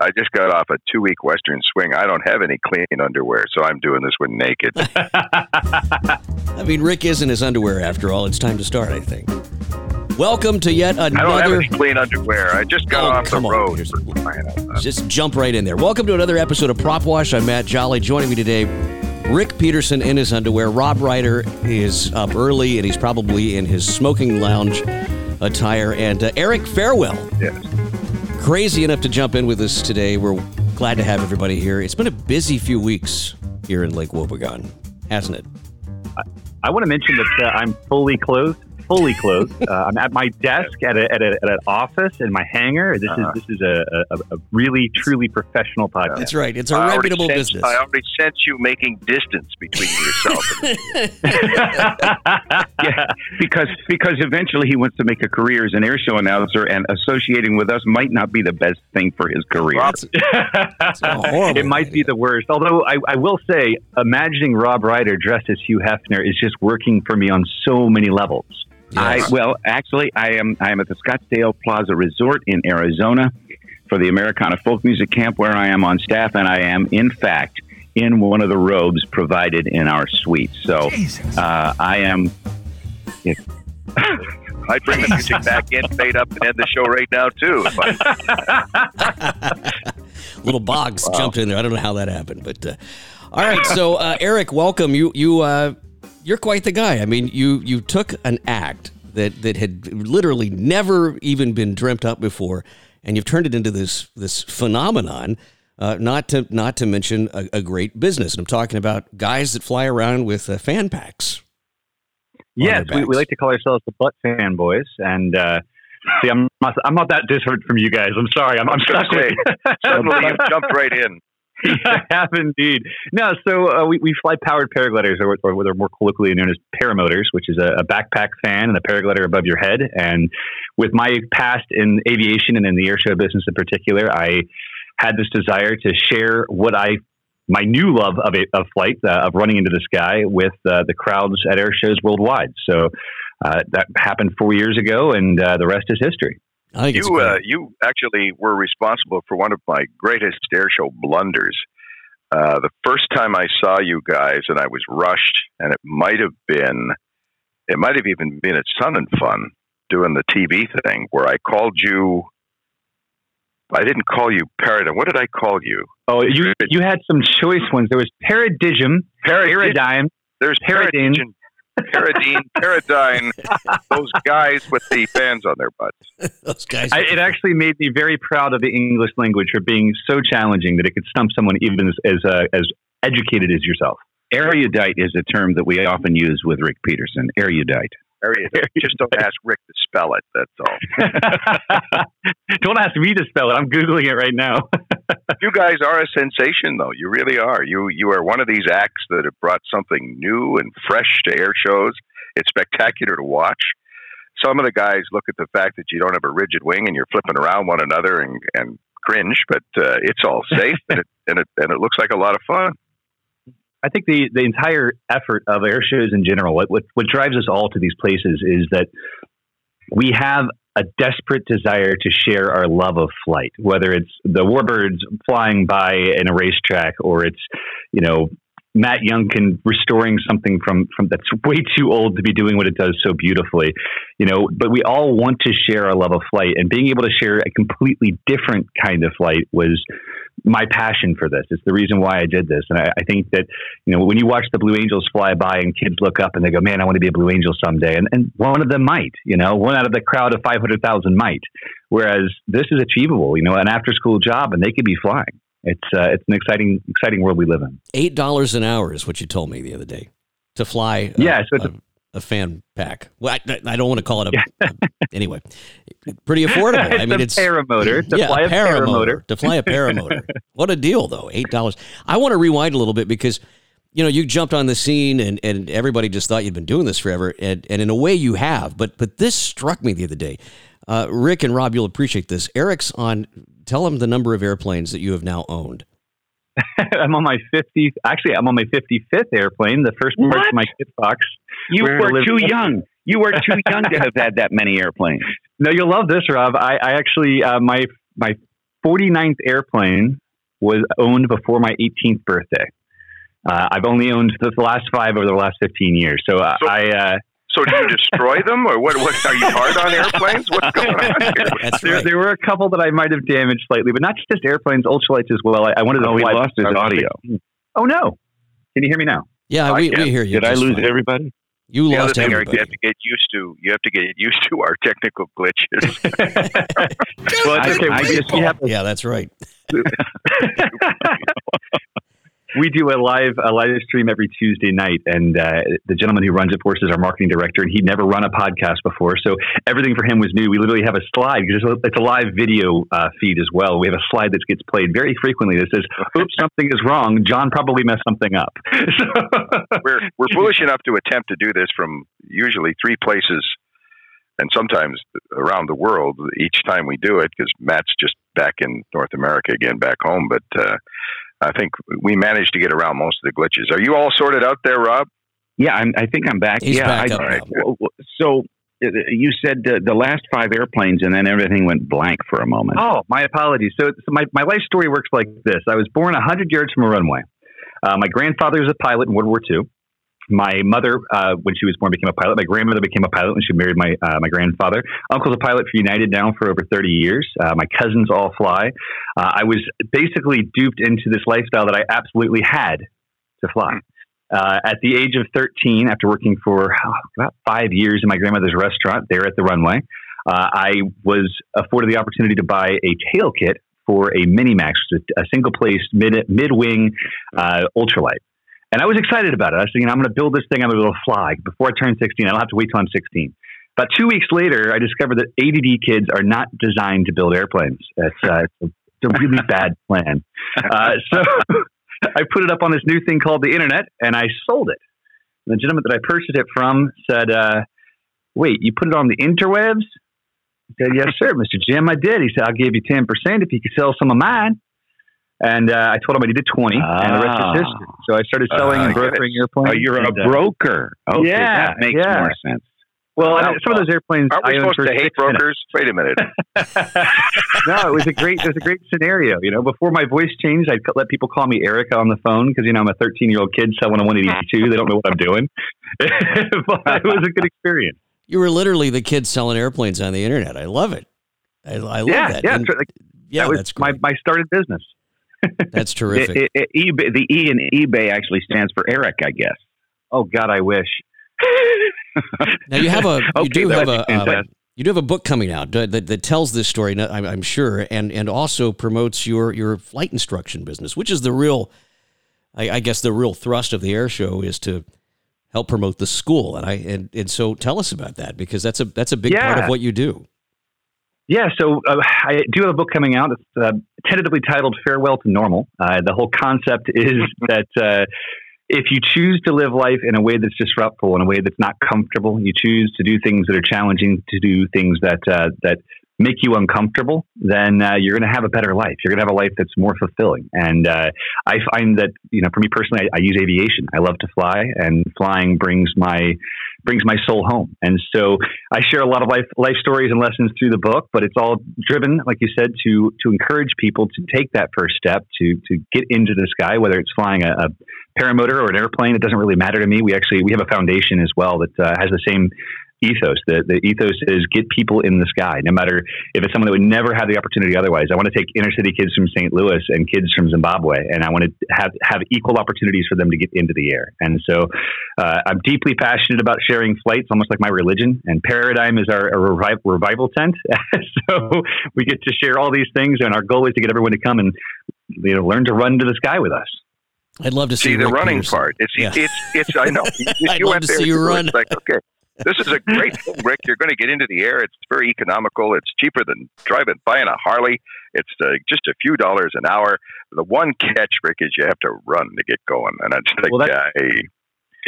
I just got off a two week Western swing. I don't have any clean underwear, so I'm doing this one naked. I mean, Rick is in his underwear after all. It's time to start, I think. Welcome to yet another. I don't have any clean underwear. I just got Oh, off the come on, road. Peter's- for crying out loud. Just jump right in there. Welcome to another episode of Prop Wash. I'm Matt Jolley. Joining me today, Rick Peterson in his underwear. Rob Reider is up early and he's probably in his smoking lounge attire. And uh, Eric Farewell, Yes. Crazy enough to jump in with us today. We're glad to have everybody here. It's been a busy few weeks here in Lake Wobegon, hasn't it? I want to mention that uh, I'm fully clothed. Fully clothed. Uh, I'm at my desk at, a, at, a, at an office in my hangar. This Uh-huh. is this is a, a, a really truly professional podcast. That's right. It's a I already reputable sense- business. I already sense you making distance between yourself and yeah, because because eventually he wants to make a career as an air show announcer, and associating with us might not be the best thing for his career. Rob, It's a horrible it might be the worst. Although I, I will say, imagining Rob Reider dressed as Hugh Hefner is just working for me on so many levels. I well, actually, I am I am at the Scottsdale Plaza Resort in Arizona for the Americana Folk Music Camp, where I am on staff, and I am in fact in one of the robes provided in our suite. So uh, I am. I'd bring the music back in, fade up, and end the show right now too. Little box jumped in there. I don't know how that happened, but uh, all right. So uh, Eric, welcome. You you uh, you're quite the guy. I mean, you you took an act that that had literally never even been dreamt up before, and you've turned it into this this phenomenon. Uh, not to not to mention a, a great business. And I'm talking about guys that fly around with uh, fan packs. Yes, we, we like to call ourselves the Butt Fanboys, and uh, see, I'm not, I'm not that different from you guys. I'm sorry, I'm, I'm gonna stuck with. suddenly you jumped right in. I have indeed. No, so uh, we, we fly powered paragliders, or, or what are more colloquially known as paramotors, which is a, a backpack fan and a paraglider above your head. And with my past in aviation and in the airshow business in particular, I had this desire to share what I my new love of a, of flight uh, of running into the sky with uh, the crowds at air shows worldwide. So uh, that happened four years ago, and uh, the rest is history. I You uh, you actually were responsible for one of my greatest air show blunders. Uh, the first time I saw you guys, and I was rushed, and it might have been, it might have even been at Sun and Fun doing the TV thing where I called you. I didn't call you Paradigm. What did I call you? Oh, you you had some choice ones. There was paradigm, paradigm, There's Paradine. Paradine, Paradine, those guys with the fans on their butts. Those guys. I, it actually made me very proud of the English language for being so challenging that it could stump someone even as as, uh, as educated as yourself. Erudite is a term that we often use with Rick Peterson. Erudite. Just don't ask Rick to spell it. That's all. Don't ask me to spell it. I'm googling it right now. You guys are a sensation, though. You really are. You you are one of these acts that have brought something new and fresh to air shows. It's spectacular to watch. Some of the guys look at the fact that you don't have a rigid wing and you're flipping around one another and, and cringe, but uh, it's all safe and, it, and it and it looks like a lot of fun. I think the the entire effort of air shows in general, what what, what drives us all to these places is that we have a desperate desire to share our love of flight, whether it's the warbirds flying by in a racetrack or it's, you know, Matt Younkin restoring something from, from that's way too old to be doing what it does so beautifully, you know. But we all want to share our love of flight, and being able to share a completely different kind of flight was my passion for this. It's the reason why I did this, and I, I think that you know when you watch the Blue Angels fly by and kids look up and they go, "Man, I want to be a Blue Angel someday," and and one of them might, you know, one out of the crowd of five hundred thousand might. Whereas this is achievable, you know, an after school job, and they could be flying. It's uh, it's an exciting exciting world we live in. Eight dollars an hour is what you told me the other day to fly. a- Yeah, so it's a, fan pack. Well, I, I don't want to call it a. anyway, pretty affordable. I mean, a it's paramotor to yeah, fly a paramotor. to fly a paramotor. what a deal, though! Eight dollars. I want to rewind a little bit because you know you jumped on the scene and and everybody just thought you'd been doing this forever, and and in a way you have. But but this struck me the other day. Uh, Rick and Rob, you'll appreciate this. Eric's on. Tell him the number of airplanes that you have now owned. I'm on my 50th. Actually, I'm on my 55th airplane. The first part of my kit box. You We're too young. You were too young to have had that many airplanes. No, you'll love this, Rob. I, I actually uh, my my 49th airplane was owned before my 18th birthday. Uh, I've only owned the last five over the last 15 years. So, uh, So- I, uh, So do you destroy them, or what? What are you hard on airplanes? What's going on here? That's there, right. there were a couple that I might have damaged slightly, but not just airplanes, ultralights as well. I, I wanted to Oh, we lost his audio. Oh no! Can you hear me now? Yeah, I we, we hear you. Did I lose fine. everybody? You The lost thing, Eric, you everybody. have to get used to. You have to get used to our technical glitches. well, I- okay. I we, just- we have Yeah, that's right. We do a live a live stream every Tuesday night, and uh, the gentleman who runs it for us is our marketing director, and he'd never run a podcast before, so everything for him was new. We literally have a slide because it's a, it's a live video uh, feed as well. We have a slide that gets played very frequently that says, "Oops, something is wrong. John probably messed something up." So- we're we're foolish enough to attempt to do this from usually three places, and sometimes around the world. Each time we do it, because Matt's just back in North America again, back home. But uh, I think we managed to get around most of the glitches. Are you all sorted out there, Rob? Yeah, I'm, I think I'm back. He's yeah, back I, up now. w- w- So uh, you said uh, the last five airplanes, and then everything went blank for a moment. Oh, my apologies. So, so my, my life story works like this. I was born 100 yards from a runway. Uh, my grandfather was a pilot in World War II. My mother, uh, when she was born, became a pilot. My grandmother became a pilot when she married my uh, my grandfather. Uncle's a pilot for United now for over 30 years. Uh, my cousins all fly. Uh, I was basically duped into this lifestyle that I absolutely had to fly. Uh, at the age of 13, after working for oh, about five years in my grandmother's restaurant there at the runway, uh, I was afforded the opportunity to buy a tail kit for a Minimax, a, a single place mid mid wing uh, ultralight. And I was excited about it. I said, you know, I'm going to build this thing. I'm going to fly. Before I turn 16, I don't have to wait till I'm 16. About two weeks later, I discovered that ADD kids are not designed to build airplanes. It's, uh, it's, a, really bad plan. Uh, so I put it up on this new thing called the internet, and I sold it. The gentleman that I purchased it from said, uh, "Wait, you put it on the interwebs?" I said, "Yes, sir, Mr. Jim. I did." He said, "I'll give you ten percent if you could sell some of mine." And uh, I told him I needed twenty, and the rest Ah. is history. So I started selling Ah, I and brokering airplanes. Oh, you're a and, uh, broker. Okay, yeah, that makes yeah. more sense. well, Well, I mean, some of those airplanes Aren't we I supposed for to hate six minutes. brokers? Wait a minute. no, it was a great, it was a great scenario. You know, before my voice changed, I'd let people call me Erica on the phone because you know I'm a 13 year old kid selling a 182. They don't know what I'm doing, but it was a good experience. You were literally the kid selling airplanes on the internet. I love it. I, I love yeah, that. yeah, And- so, like, yeah, that was that's my great. my started business. That's terrific. It- it- it- the E in eBay actually stands for Eric, I guess. Oh God, I wish. now you have a you Okay, do have a um, you do have a book coming out that, that, that tells this story. I'm, I'm sure, and and also promotes your your flight instruction business, which is the real, I, I guess, the real thrust of the air show is to help promote the school. And I and, and so tell us about that because that's a that's a big part of what you do. Yeah, so uh, I do have a book coming out. It's uh, tentatively titled "Farewell to Normal." Uh, the whole concept is that uh, if you choose to live life in a way that's disruptful, in a way that's not comfortable, you choose to do things that are challenging, to do things that uh, that make you uncomfortable, then uh, you're going to have a better life. You're going to have a life that's more fulfilling. And uh, I find that you know, for me personally, I, I use aviation. I love to fly, and flying brings my brings my soul home. And so I share a lot of life life stories and lessons through the book, but it's all driven, like you said, to to encourage people to take that first step to to get into the sky, whether it's flying a, a paramotor or an airplane. It doesn't really matter to me. We actually we have a foundation as well that uh, has the same ethos. The, the ethos is get people in the sky, no matter if it's someone that would never have the opportunity otherwise. I want to take inner city kids from St. Louis and kids from Zimbabwe, and I want to have have equal opportunities for them to get into the air. And so, uh, I'm deeply passionate about sharing flights, almost like my religion. And Paradigm is our, our revival, revival tent, so we get to share all these things. And our goal is to get everyone to come and you know learn to run to the sky with us. I'd love to see, See the Rick running Peterson. part. It's Yeah. it's it's. I know. You, I'd you love to there. see you run. Like okay, this is a great thing, Rick. You're going to get into the air. It's very economical. It's cheaper than driving buying a Harley. It's uh, just a few dollars an hour. The one catch, Rick, is you have to run to get going, and I just think, Well, yeah, hey,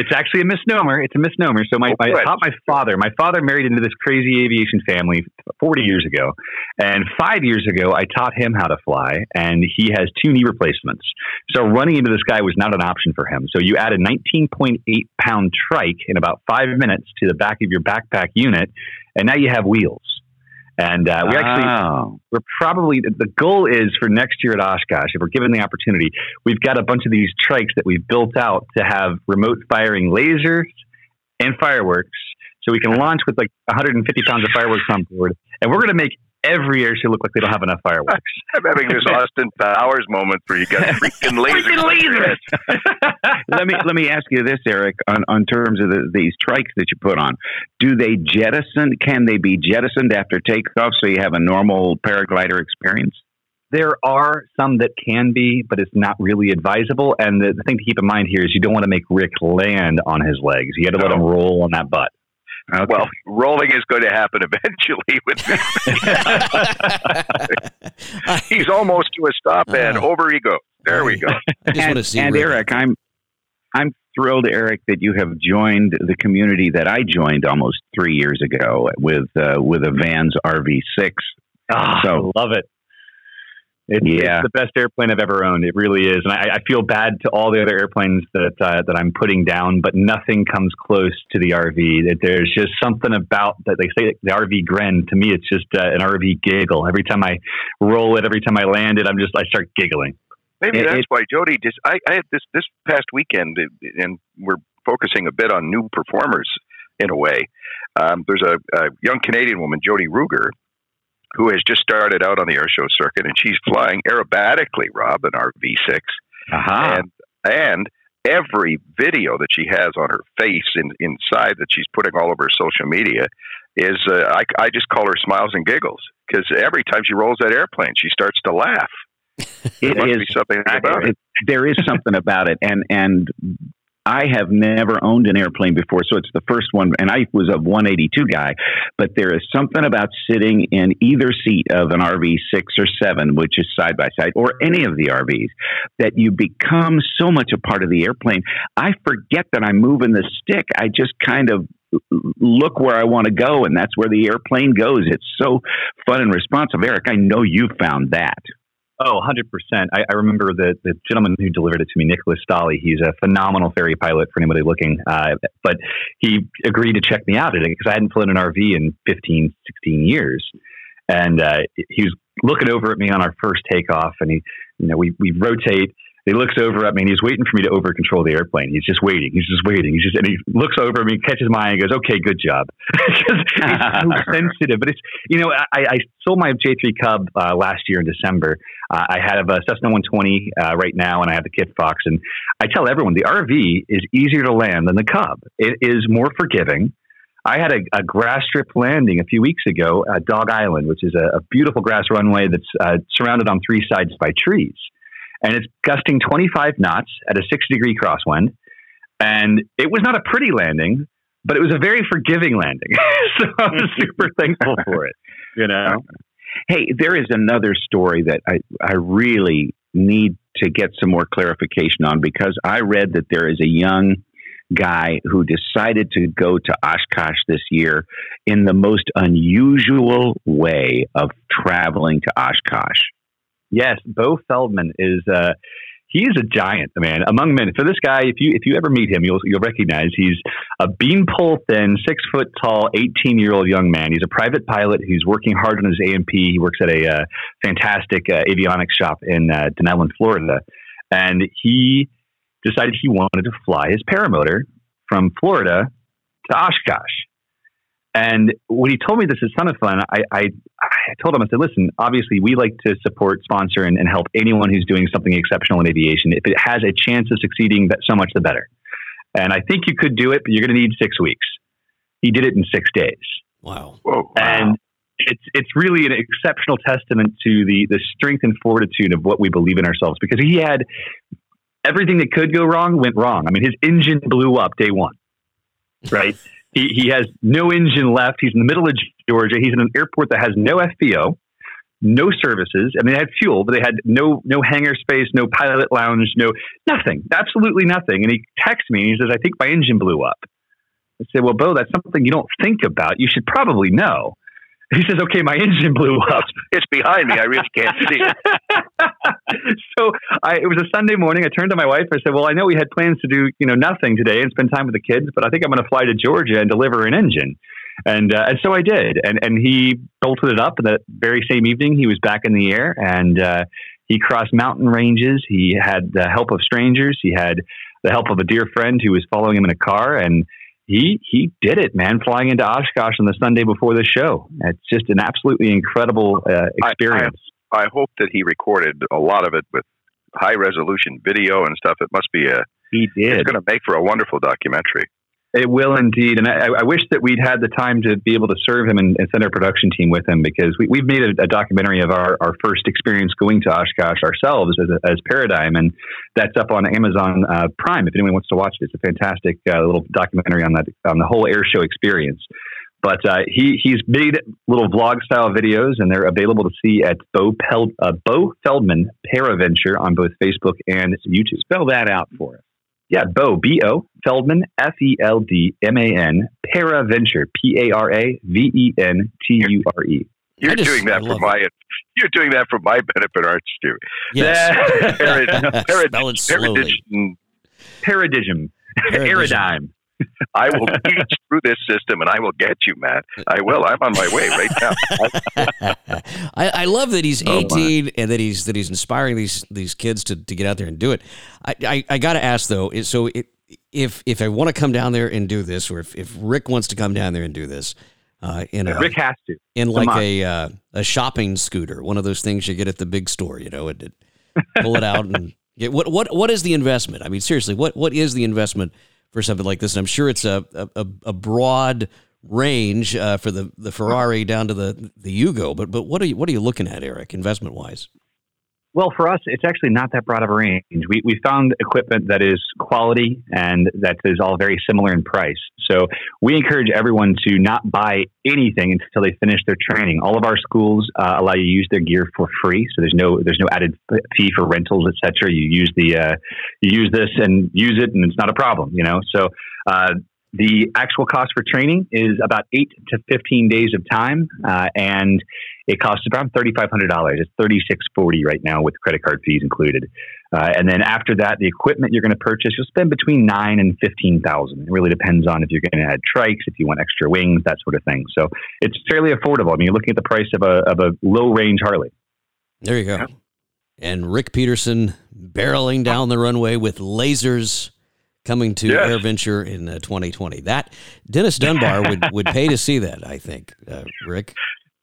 It's actually a misnomer. It's a misnomer. So my, Oh, my my father. My father married into this crazy aviation family 40 years ago, and five years ago I taught him how to fly, and he has two knee replacements. So running into the sky was not an option for him. So you add a 19.8 pound trike in about five minutes to the back of your backpack unit, and now you have wheels. And uh, we actually, Oh. we're probably, the goal is for next year at Oshkosh, if we're given the opportunity, we've got a bunch of these trikes that we've built out to have remote firing lasers and fireworks. So we can launch with like 150 pounds of fireworks on board. And we're going to make every year show look like they don't have enough fireworks. I'm having this Austin Powers moment where you got freaking lasers. Freaking lasers! let me let me ask you this, Eric, on, on terms of the, these trikes that you put on. Do they jettison? Can they be jettisoned after takeoff so you have a normal paraglider experience? There are some that can be, but it's not really advisable. And the, the thing to keep in mind here is you don't want to make Rick land on his legs. You got to let him roll on that butt. Okay. Well, rolling is going to happen eventually with me. He's almost to a stop, and Oh. over he goes. There we go. I just and, want to see. and Eric, I'm I'm thrilled, Eric, that you have joined the community that I joined almost three years ago with uh, with a Vans RV6. Ah, So- love it. It's, Yeah. it's the best airplane I've ever owned. It really is, and I, I feel bad to all the other airplanes that uh, that I'm putting down, but nothing comes close to the RV. That There's just something about that. They say the RV grin. To me, it's just uh, an RV giggle. Every time I roll it, every time I land it, I'm just I start giggling. Maybe It- that's it- why Jody just. I, I had this this past weekend, uh, and we're focusing a bit on new performers in a way. Um, there's a, a young Canadian woman, Jody Ruger, who has just started out on the air show circuit, and she's flying aerobatically, Rob, an RV6, Aha. and and every video that she has on her face in, inside that she's putting all over social media is uh, I, I just call her smiles and giggles because every time she rolls that airplane, she starts to laugh. It There must is be something about it. it, there is something about it, and and I have never owned an airplane before, so it's the first one. And I was a 182 guy, but there is something about sitting in either seat of an RV six or seven, which is side by side, or any of the RVs, that you become so much a part of the airplane. I forget that I'm moving the stick. I just kind of look where I want to go, and that's where the airplane goes. It's so fun and responsive. Eric, I know you found that. Oh, 100%. I, I remember the, the gentleman who delivered it to me, Nicholas Stolley. He's a phenomenal ferry pilot for anybody looking. Uh, but he agreed to check me out at it because I hadn't flown an RV in 15, 16 years. And uh, he was looking over at me on our first takeoff, and he, you know, we, we rotate. He looks over at me and he's waiting for me to over control the airplane. He's just waiting. He's just waiting. He's just and he looks over at me, catches my eye, and goes, "Okay, good job." Because it's so sensitive. But it's you know, I, I sold my J3 Cub uh, last year in December. Uh, I have a Cessna 120 uh, right now, and I have the Kit Fox. And I tell everyone the RV is easier to land than the Cub. It is more forgiving. I had a, a grass strip landing a few weeks ago at Dog Island, which is a, a beautiful grass runway that's uh, surrounded on three sides by trees. And it's gusting 25 knots at a six degree crosswind. And it was not a pretty landing, but it was a very forgiving landing. so I was super thankful for it. You know? Hey, there is another story that I, I really need to get some more clarification on because I read that there is a young guy who decided to go to Oshkosh this year in the most unusual way of traveling to Oshkosh. Yes, Bo Feldman is uh he is a giant, man, among men. For this guy, if you if you ever meet him, you'll you'll recognize he's a beanpole thin, six foot tall, eighteen year old young man. He's a private pilot He's working hard on his A&P. He works at a uh, fantastic uh, avionics shop in uh, Dunnellon, Florida, and he decided he wanted to fly his paramotor from Florida to Oshkosh. And when he told me this is a ton of fun, I, I, I told him, I said, listen, obviously we like to support, sponsor, and, and help anyone who's doing something exceptional in aviation. If it has a chance of succeeding, that so much the better. And I think you could do it, but you're going to need six weeks. He did it in six days. Wow. Whoa. And it's it's really an exceptional testament to the the strength and fortitude of what we believe in ourselves because he had everything that could go wrong went wrong. I mean, his engine blew up day one. Right? he he has no engine left. He's in the middle of Georgia. He's in an airport that has no FBO, no services. I mean, they had fuel, but they had no no hangar space, no pilot lounge, no nothing, absolutely nothing. And he texts me and he says, "I think my engine blew up." I said, "Well, Bo, that's something you don't think about. You should probably know." He says, "Okay, my engine blew up." It's behind me. I really can't see it. so I, it was a Sunday morning. I turned to my wife. I said, "Well, I know we had plans to do you know nothing today and spend time with the kids, but I think I'm going to fly to Georgia and deliver an engine." And uh, and so I did, and and he bolted it up. And that very same evening, he was back in the air, and uh, he crossed mountain ranges. He had the help of strangers. He had the help of a dear friend who was following him in a car, and he he did it, man. Flying into Oshkosh on the Sunday before the show. It's just an absolutely incredible uh, experience. I, hope that he recorded a lot of it with high resolution video and stuff. It must be a he did. It's going to make for a wonderful documentary. It will indeed, and I, I, wish that we'd had the time to be able to serve him and, and send our production team with him because we, have made a, a, documentary of our, our first experience going to Oshkosh ourselves as, a, as Paradigm, and that's up on Amazon uh, Prime. If anyone wants to watch it, it's a fantastic uh, little documentary on that on the whole air show experience. But uh, he he's made little vlog style videos, and they're available to see at Bo, Pel- uh, Bo Feldman Paraventure on both Facebook and YouTube. Spell that out for us. Yeah, Bo, B O, Feldman, F E L D M A N, Paraventure, P A R A V E N T U R E. You're just, doing that for my it. you're doing that for my benefit, aren't you? Yes. Parad, parad, Paradigm. Paradigm. I will teach through this system, and I will get you, Matt. I will. I'm on my way right now. I, I, love that he's 18 oh, and that he's that he's inspiring these these kids to, to get out there and do it. I I, I got to ask though, so it, if if I want to come down there and do this, or if, if Rick wants to come down there and do this, uh, in a, Rick has to in like a uh, a shopping scooter, one of those things you get at the big store, you know, and, pull it out and get what what what is the investment? I mean, seriously, what what is the investment for something like this. And I'm sure it's a a, a broad range uh, for the, the Ferrari down to the the Yugo. But but what are you what are you looking at, Eric, investment wise? Well, for us, it's actually not that broad of a range. We, we found equipment that is quality and that is all very similar in price. So we encourage everyone to not buy anything until they finish their training. All of our schools uh, allow you to use their gear for free, so there's no there's no added fee for rentals, etc. You use the uh, you use this and use it, and it's not a problem. You know, so. Uh, the actual cost for training is about eight to 15 days of time, uh, and it costs around $3,500. It's 3,640 right now with credit card fees included. Uh, and then after that, the equipment you're going to purchase, you'll spend between nine and 15,000. It really depends on if you're going to add trikes, if you want extra wings, that sort of thing. So it's fairly affordable. I mean, you're looking at the price of a, of a low range Harley. There you go. And Rick Peterson barreling down the runway with lasers coming to yes. AirVenture in uh, 2020. That Dennis Dunbar would, would pay to see that. I think, uh, Rick.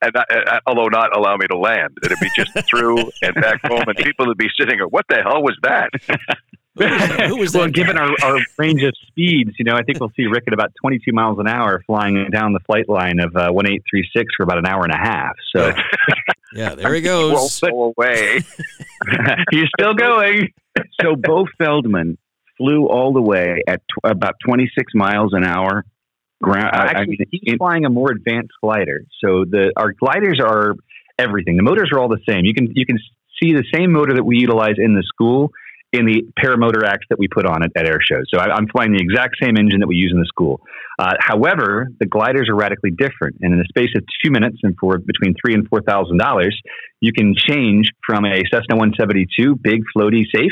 And uh, uh, although not allow me to land, it'd be just through and back home, and people would be sitting. What the hell was that? Who was that? well, given our, our range of speeds, you know, I think we'll see Rick at about 22 miles an hour flying down the flight line of uh, 1836 for about an hour and a half. So, yeah, there he goes. Won't go away. He's still going. So, Bo Feldman flew all the way at tw- about 26 miles an hour. Ground, Actually, I mean, he's in, flying a more advanced glider. So the our gliders are everything. The motors are all the same. You can you can see the same motor that we utilize in the school in the paramotor acts that we put on it at air shows. So I, am flying the exact same engine that we use in the school. Uh, however, the gliders are radically different, and in the space of two minutes and for between three and four thousand dollars, you can change from a Cessna 172 big floaty safe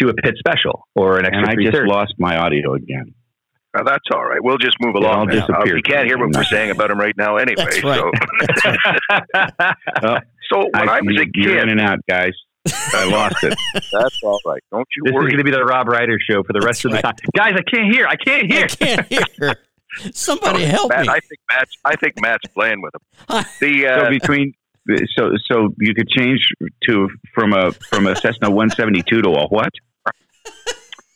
to a pit special or an extra. And I just lost my audio again. Now, that's all right. We'll just move along. Now. Uh, you can't hear what we're saying about him right now, anyway. That's right. So, so when I, I was a kid, in and out, guys. I lost it. That's all right. Don't you this worry. This is going to be the Rob Reider show for the rest That's of the right. time. Guys, I can't hear. I can't hear. I can't hear. Somebody help Matt, me. I think Matt's. I think Matt's playing with him. The uh, so between so so you could change to from a from a Cessna 172 to a what?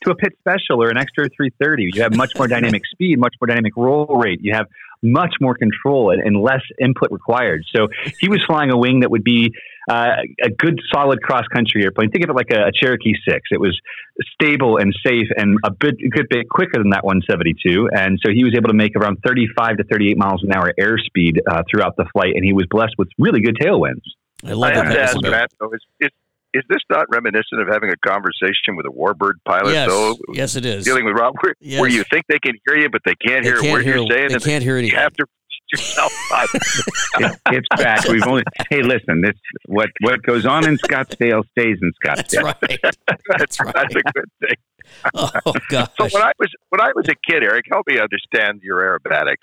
to a Pitts Special or an extra 330. You have much more dynamic speed, much more dynamic roll rate. You have much more control and, and less input required. So he was flying a wing that would be uh, a good, solid cross country airplane. Think of it like a, a, Cherokee Six. It was stable and safe and a bit, a good bit quicker than that 172. And so he was able to make around 35 to 38 miles an hour airspeed uh, throughout the flight, and he was blessed with really good tailwinds. I love I that. Ask Matt, though, is, is, is this not reminiscent of having a conversation with a warbird pilot? Yes, though, yes, it is. Dealing with Rob, where, yes. where you think they can hear you, but they can't they hear can't what hear, you're saying. They can't hear anything. You have to yourself up. it, it's back. We've only. Hey, listen. This what what goes on in Scottsdale stays in Scottsdale. That's right. that's, right. that's a good thing. Oh gosh. So when I was when I was a kid, Eric, help me understand your aerobatics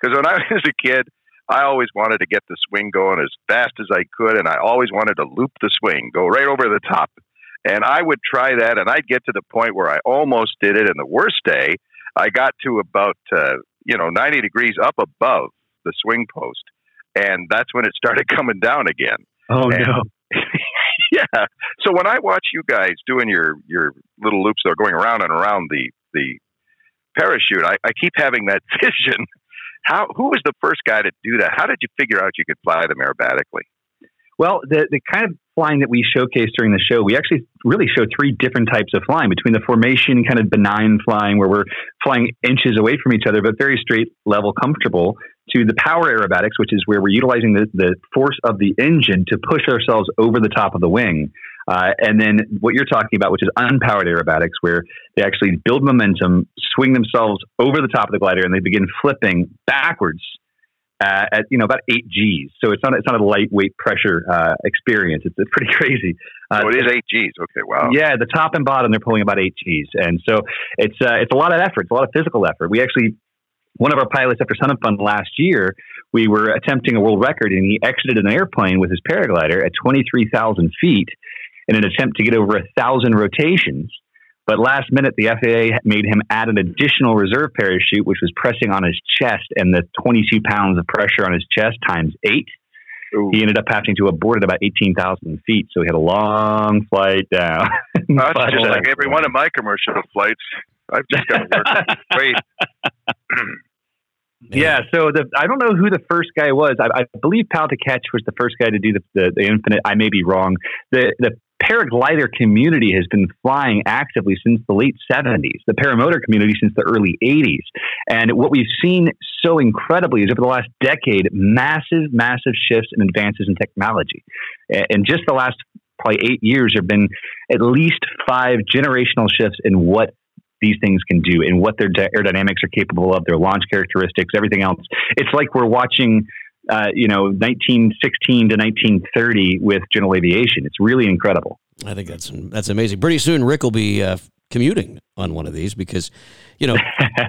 Because when I was a kid, I always wanted to get the swing going as fast as I could, and I always wanted to loop the swing, go right over the top. And I would try that, and I'd get to the point where I almost did it. And the worst day, I got to about uh, you know 90 degrees up above the swing post, and that's when it started coming down again. Oh And- no! yeah. So when I watch you guys doing your your little loops that are going around and around the the parachute, I, I keep having that vision. How who was the first guy to do that? How did you figure out you could fly them aerobatically? Well, the the kind of flying that we showcase during the show, we actually really show three different types of flying between the formation kind of benign flying where we're flying inches away from each other, but very straight level, comfortable, to the power aerobatics, which is where we're utilizing the, the force of the engine to push ourselves over the top of the wing. Uh, and then what you're talking about, which is unpowered aerobatics, where they actually build momentum, swing themselves over the top of the glider, and they begin flipping backwards uh, at you know about eight G's. So it's not it's not a lightweight pressure uh, experience. It's, it's pretty crazy. Uh, oh, it is eight G's. Okay, wow. yeah, the top and bottom they're pulling about eight G's, and so it's uh, it's a lot of effort. It's a lot of physical effort. We actually one of our pilots after Sun and Fun last year, we were attempting a world record, and he exited an airplane with his paraglider at twenty three thousand feet in an attempt to get over a thousand rotations. But last minute, the FAA made him add an additional reserve parachute, which was pressing on his chest, and the 22 pounds of pressure on his chest times eight. Ooh. He ended up having to abort at about 18,000 feet, so he had a long flight down. That's But- just uh, like every one of my commercial flights. I've just got to work. Wait, Yeah, so the I don't know who the first guy was. I, I believe Pál Takáts was the first guy to do the, the, the infinite. I may be wrong. The the paraglider community has been flying actively since the late 70s. The paramotor community since the early 80s. And what we've seen so incredibly is over the last decade, massive, massive shifts and advances in technology. And just the last probably eight years, there have been at least five generational shifts in what these things can do and what their aerodynamics are capable of, their launch characteristics, everything else. It's like we're watching, uh, you know, 1916 to 1930 with general aviation. It's really incredible. I think that's that's amazing. Pretty soon, Rick will be uh, commuting on one of these because, you know,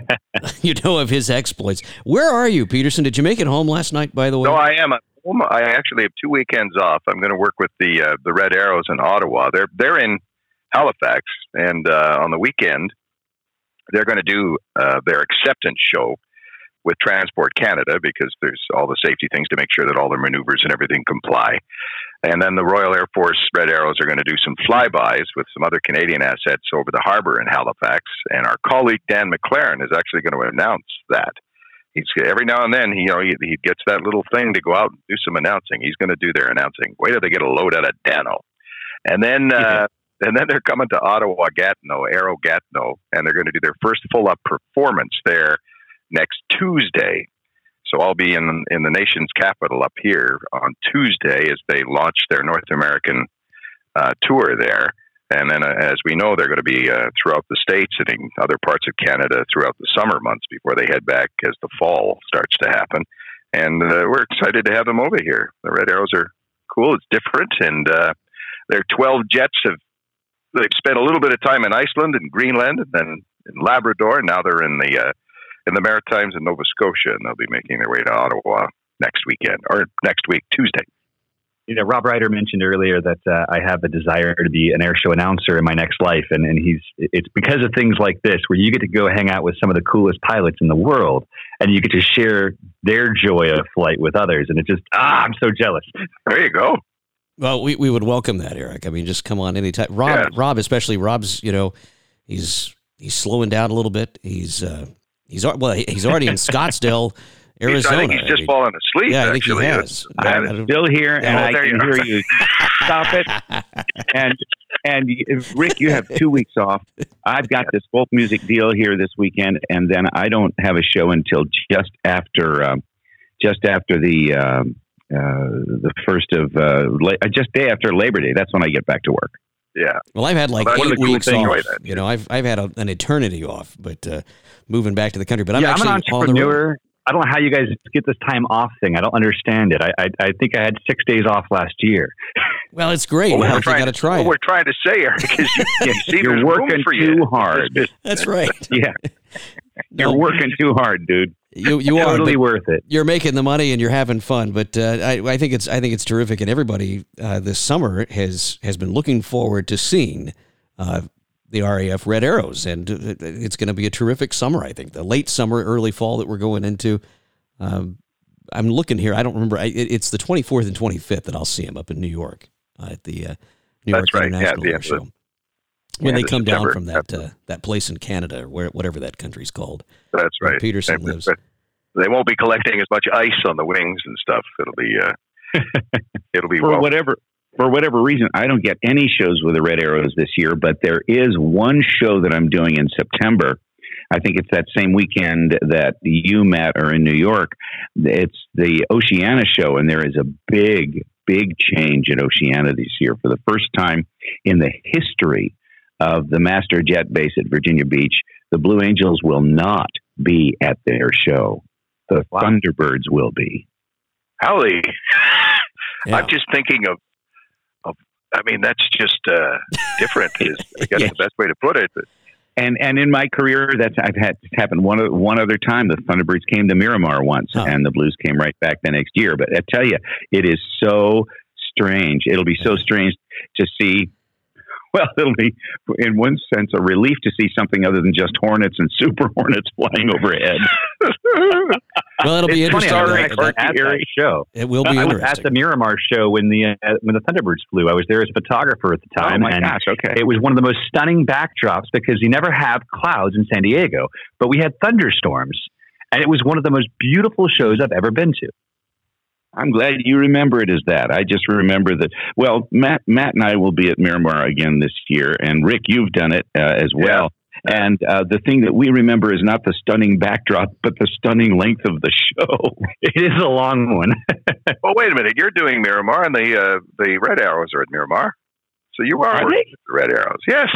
you know of his exploits. Where are you, Peterson? Did you make it home last night? By the way, no, I am. I actually have two weekends off. I'm going to work with the uh, the Red Arrows in Ottawa. They're they're in Halifax, and uh, on the weekend they're going to do uh, their acceptance show with Transport Canada because there's all the safety things to make sure that all their maneuvers and everything comply. And then the Royal Air Force Red Arrows are going to do some flybys with some other Canadian assets over the harbor in Halifax. And our colleague Dan McLaren is actually going to announce that. He's every now and then he you know he, he gets that little thing to go out and do some announcing. He's going to do their announcing. Wait till they get a load out of Dano, and then uh, and then they're coming to Ottawa Gatineau, Aero Gatineau, and they're going to do their first full up performance there next Tuesday. So I'll be in in the nation's capital up here on Tuesday as they launch their North American uh, tour there. And then, uh, as we know, they're going to be uh, throughout the states and in other parts of Canada throughout the summer months before they head back as the fall starts to happen. And uh, we're excited to have them over here. The Red Arrows are cool. It's different, and uh, their 12 jets have they've spent a little bit of time in Iceland and Greenland, and then in Labrador. Now they're in the uh, in the Maritimes in Nova Scotia, and they'll be making their way to Ottawa next weekend or next week, Tuesday. You know, Rob Reider mentioned earlier that uh, I have a desire to be an air show announcer in my next life, and, and he's it's because of things like this where you get to go hang out with some of the coolest pilots in the world, and you get to share their joy of flight with others, and it just ah, I'm so jealous. There you go. Well, we, we would welcome that, Eric. I mean, just come on anytime. Rob, Yeah. Rob, especially Rob's. You know, he's he's slowing down a little bit. He's uh, he's al- well, he's already in Scottsdale, He's- Arizona. I think he's just falling asleep. Yeah, I think he actually. has. It's- I- I'm I don't- still here, and Oh, I can hear are. you. Stop it. And and Rick, you have two weeks off. I've got this folk music deal here this weekend, and then I don't have a show until just after um, just after the um, uh, the first of uh, la- uh, just day after Labor Day. That's when I get back to work. Yeah. Well, I've had like Well, eight the cool weeks off. about that. You know, I've I've had a, an eternity off, but uh, moving back to the country. But I'm yeah, I'm an on the entrepreneur. I don't know how you guys get this time off thing. I don't understand it. I, I, I think I had six days off last year. Well, it's great. Well, Well, we're trying got to to try What it. we're trying to say, Eric, is you, you see, you're room working for too you. hard. That's right. Yeah, No, you're working too hard, dude. You you are totally worth it. you're making the money and you're having fun. But uh, I I think it's I think it's terrific, and everybody uh, this summer has has been looking forward to seeing. Uh, the RAF Red Arrows, and uh, it's going to be a terrific summer. I think the late summer, early fall that we're going into. Um, I'm looking here. I don't remember. I, it, it's the 24th and 25th that I'll see him up in New York uh, at the uh, New That's York right. Yeah, International Air Show. When they come down from that uh, that place in Canada, or where whatever that country's called. That's where right. Peterson They- lives. They won't be collecting as much ice on the wings and stuff. It'll be uh, it'll be for well. whatever for whatever reason, I don't get any shows with the Red Arrows this year, but there is one show that I'm doing in September. I think it's that same weekend that you, Matt, are in New York. It's the Oceana show, and there is a big, big change at Oceana this year for the first time in the history of the Master Jet Base at Virginia Beach. The Blue Angels will not be at their show. The Thunderbirds will be. Howley, Yeah. I'm just thinking of of. I mean, that's just uh, different. Is I guess Yeah. the best way to put it. But And and in my career, that's I've had it's happened one o- one other time. The Thunderbirds came to Miramar once, Huh. and the Blues came right back the next year. But I tell you, it is so strange. It'll be so strange to see. Well, it'll be in one sense a relief to see something other than just hornets and super hornets flying overhead. well, it'll be It's funny, interesting. I was That- actually that- at that show. it will be I was at the Miramar show when the uh, when the Thunderbirds flew. I was there as a photographer at the oh time, my and gosh! Okay. it was one of the most stunning backdrops because you never have clouds in San Diego, but we had thunderstorms, and it was one of the most beautiful shows I've ever been to. I'm glad you remember it as that. I just remember that. Well, Matt, Matt and I will be at Miramar again this year, and Rick, you've done it uh, as well. And uh, the thing that we remember is not the stunning backdrop, but the stunning length of the show. It is a long one. well, wait a minute. You're doing Miramar, and the uh, the Red Arrows are at Miramar. So you are Are working with the Red Arrows. Yes.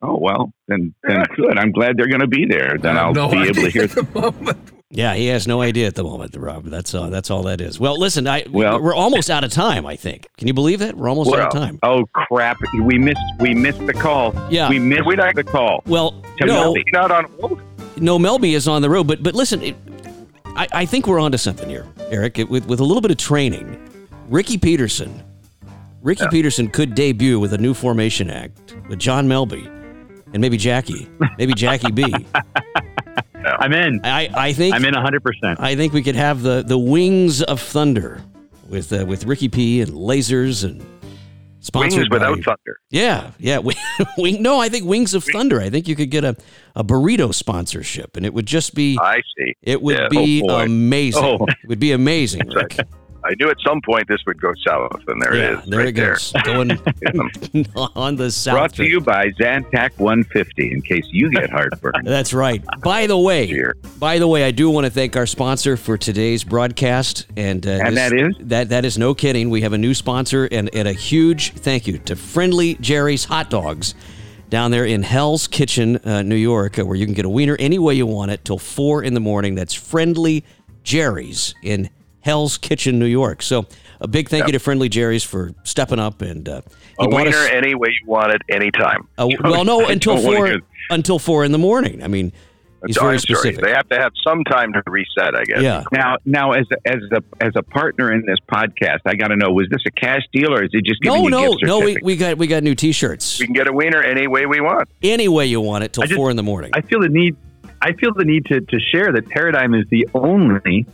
Oh well, then then good. I'm glad they're going to be there. Then I I'll no be able to hear. at the moment. Yeah, he has no idea at the moment, Rob. That's all. That's all that is. Well, listen, I Well- we're almost out of time. I think. Can you believe that? We're almost out of time. Oh crap! We missed we missed the call. Yeah. We missed We not- the call. Well, To no, Melby. Not on hold. no, Melby is on the road, but but listen, it, I, I think we're onto something here, Eric. It, with with a little bit of training, Ricky Peterson, Ricky Peterson could debut with a new formation act with John Melby and maybe Jackie, maybe Jackie B. I'm in. I I think I'm in 100. percent I think we could have the the Wings of Thunder with uh, with Ricky P and lasers and sponsored Wings without by, thunder. Yeah, yeah. Wing, wing, no, I think Wings of Thunder. I think you could get a, a burrito sponsorship, and it would just be I see. it would Yeah. be Oh, amazing. Oh. It would be amazing. Rick. I knew at some point this would go south, and there yeah, it is. there right it goes, going on the south. Brought to you by Zantac 150. In case you get heartburn. That's right. By the way, Here. by the way, I do want to thank our sponsor for today's broadcast, and uh, And this- that is? that that is no kidding. We have a new sponsor, and, and a huge thank you to Friendly Jerry's Hot Dogs down there in Hell's Kitchen, uh, New York, uh, where you can get a wiener any way you want it till four in the morning. That's Friendly Jerry's in Hell's Kitchen, New York. So a big thank you to Friendly Jerry's for stepping up and uh, he A bought wiener us. any way you want it, anytime. Uh, well, no, until four until four in the morning. I mean, he's Oh, very I'm sorry. specific. They have to have some time to reset, I guess. Yeah. Now, now, as a, as a as a partner in this podcast, I got to know: was this a cash deal, or is it just giving No, you no, no. We, we got we got new T-shirts. We can get a wiener any way we want. Any way you want it till just- four in the morning. I feel the need. I feel the need to, to share that Paradigm is the only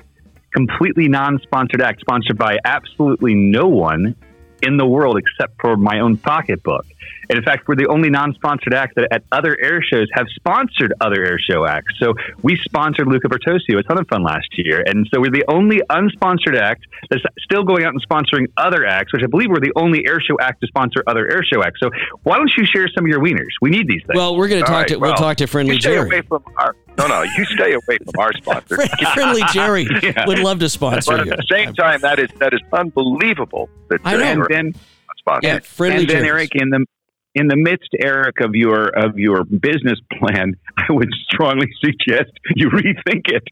completely non-sponsored act sponsored by absolutely no one in the world except for my own pocketbook. And in fact, we're the only non-sponsored act that at other air shows have sponsored other air show acts. So we sponsored Luca Bertossio a ton of fun last year, and so we're the only unsponsored act that's still going out and sponsoring other acts, which I believe we're the only air show act to sponsor other air show acts. So why don't you share some of your wieners? We need these things. well, we're going to talk right, to we'll well, talk to Friendly Jerry. away from our. No, no. You stay away from our sponsor. Friendly Jerry Yeah. would love to sponsor But at you. the same time, that is that is unbelievable. That I know. and then sponsor. Yeah, Friendly and then Jerry's. Eric in the in the midst, Eric, of your of your business plan, I would strongly suggest you rethink it.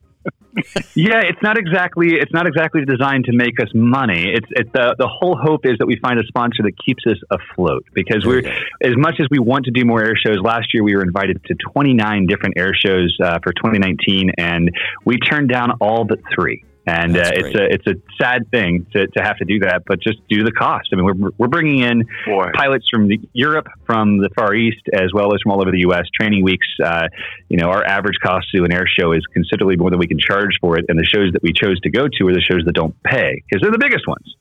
Yeah, it's not exactly it's not exactly designed to make us money. It's it's the the whole hope is that we find a sponsor that keeps us afloat because we're as much as we want to do more air shows. Last year we were invited to 29 different air shows uh, for 2019, and we turned down all but three. And uh, it's a it's a sad thing to, to have to do that, but just due to the cost. I mean, we're, we're bringing in Boy. pilots from the, Europe, from the Far East, as well as from all over the U.S. Training weeks. Uh, you know, our average cost to an air show is considerably more than we can charge for it, and the shows that we chose to go to are the shows that don't pay because they're the biggest ones.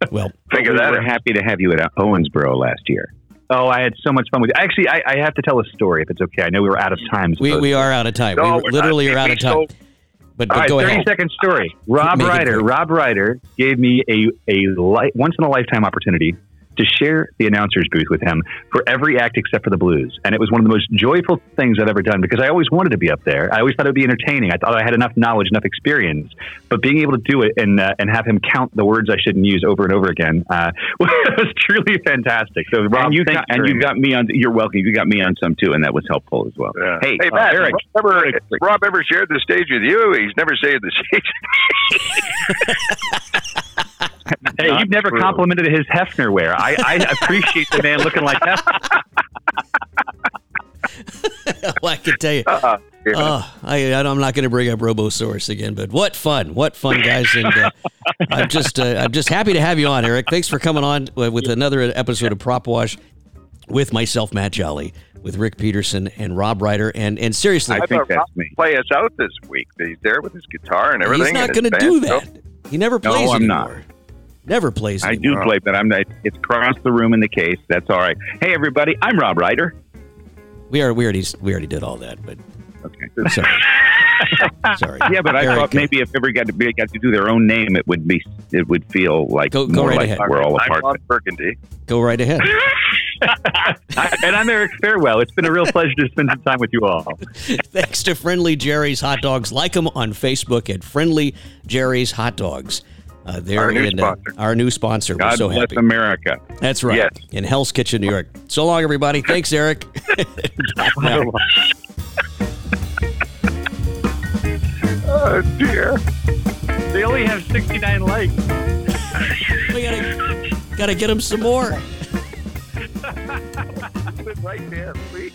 well, think of that. We're happy to have you at Owensboro last year. Oh, I had so much fun with you. Actually, I, I, have to tell a story if it's okay. I know we were out of time. We, we are out of time. No, we literally are out of time. But, but All right, go 30 ahead. second story. Rob Reider. Rob Reider gave me a, a li- once in a lifetime opportunity to share the announcer's booth with him for every act except for the blues. And it was one of the most joyful things I've ever done because I always wanted to be up there. I always thought it would be entertaining. I thought I had enough knowledge, enough experience. But being able to do it and uh, and have him count the words I shouldn't use over and over again uh, was truly fantastic. So Rob, and you got, and you got me on. You're welcome. You got me on some too, and that was helpful as well. Yeah. Hey, hey uh, Eric, Rob ever, Rob ever shared the stage with you? He's never shared the stage. hey, you've never true. complimented his Hefner wear. I, I appreciate the man looking like Hefner. well, I can tell you. Uh-uh. Uh, I, am not going to bring up RoboSource again, but what fun! What fun, guys! And uh, I'm just uh, I'm just happy to have you on, Eric. Thanks for coming on with another episode of Prop Wash with myself, Matt Jolley, with Rick Peterson and Rob Reider. And and seriously, I, I think that's Rob me. Play us out this week. He's there with his guitar and everything. He's not going to do that. He never plays no, I'm anymore. Not. Never plays. I do play, but I'm not. It's across the room in the case. That's all right. Hey, everybody, I'm Rob Reider. We are. We already. We already did all that, but okay. Sorry. Sorry. Yeah, but I Eric, thought maybe if everybody got to, got to do their own name, it would be. It would feel like go, go more right like ahead. we're all a part. I'm Burgundy. Go right ahead. and I'm Eric Farewell. It's been a real pleasure to spend some time with you all. Thanks to Friendly Jerry's Hot Dogs. Like them on Facebook at Friendly Jerry's Hot Dogs. Uh, they're our new in, uh, sponsor. our new sponsor. God We're so bless happy. America. That's right. Yes. In Hell's Kitchen, New York. So long, everybody. Thanks, Eric. oh dear. They only have 69 likes. we gotta, gotta get them some more. right there, please.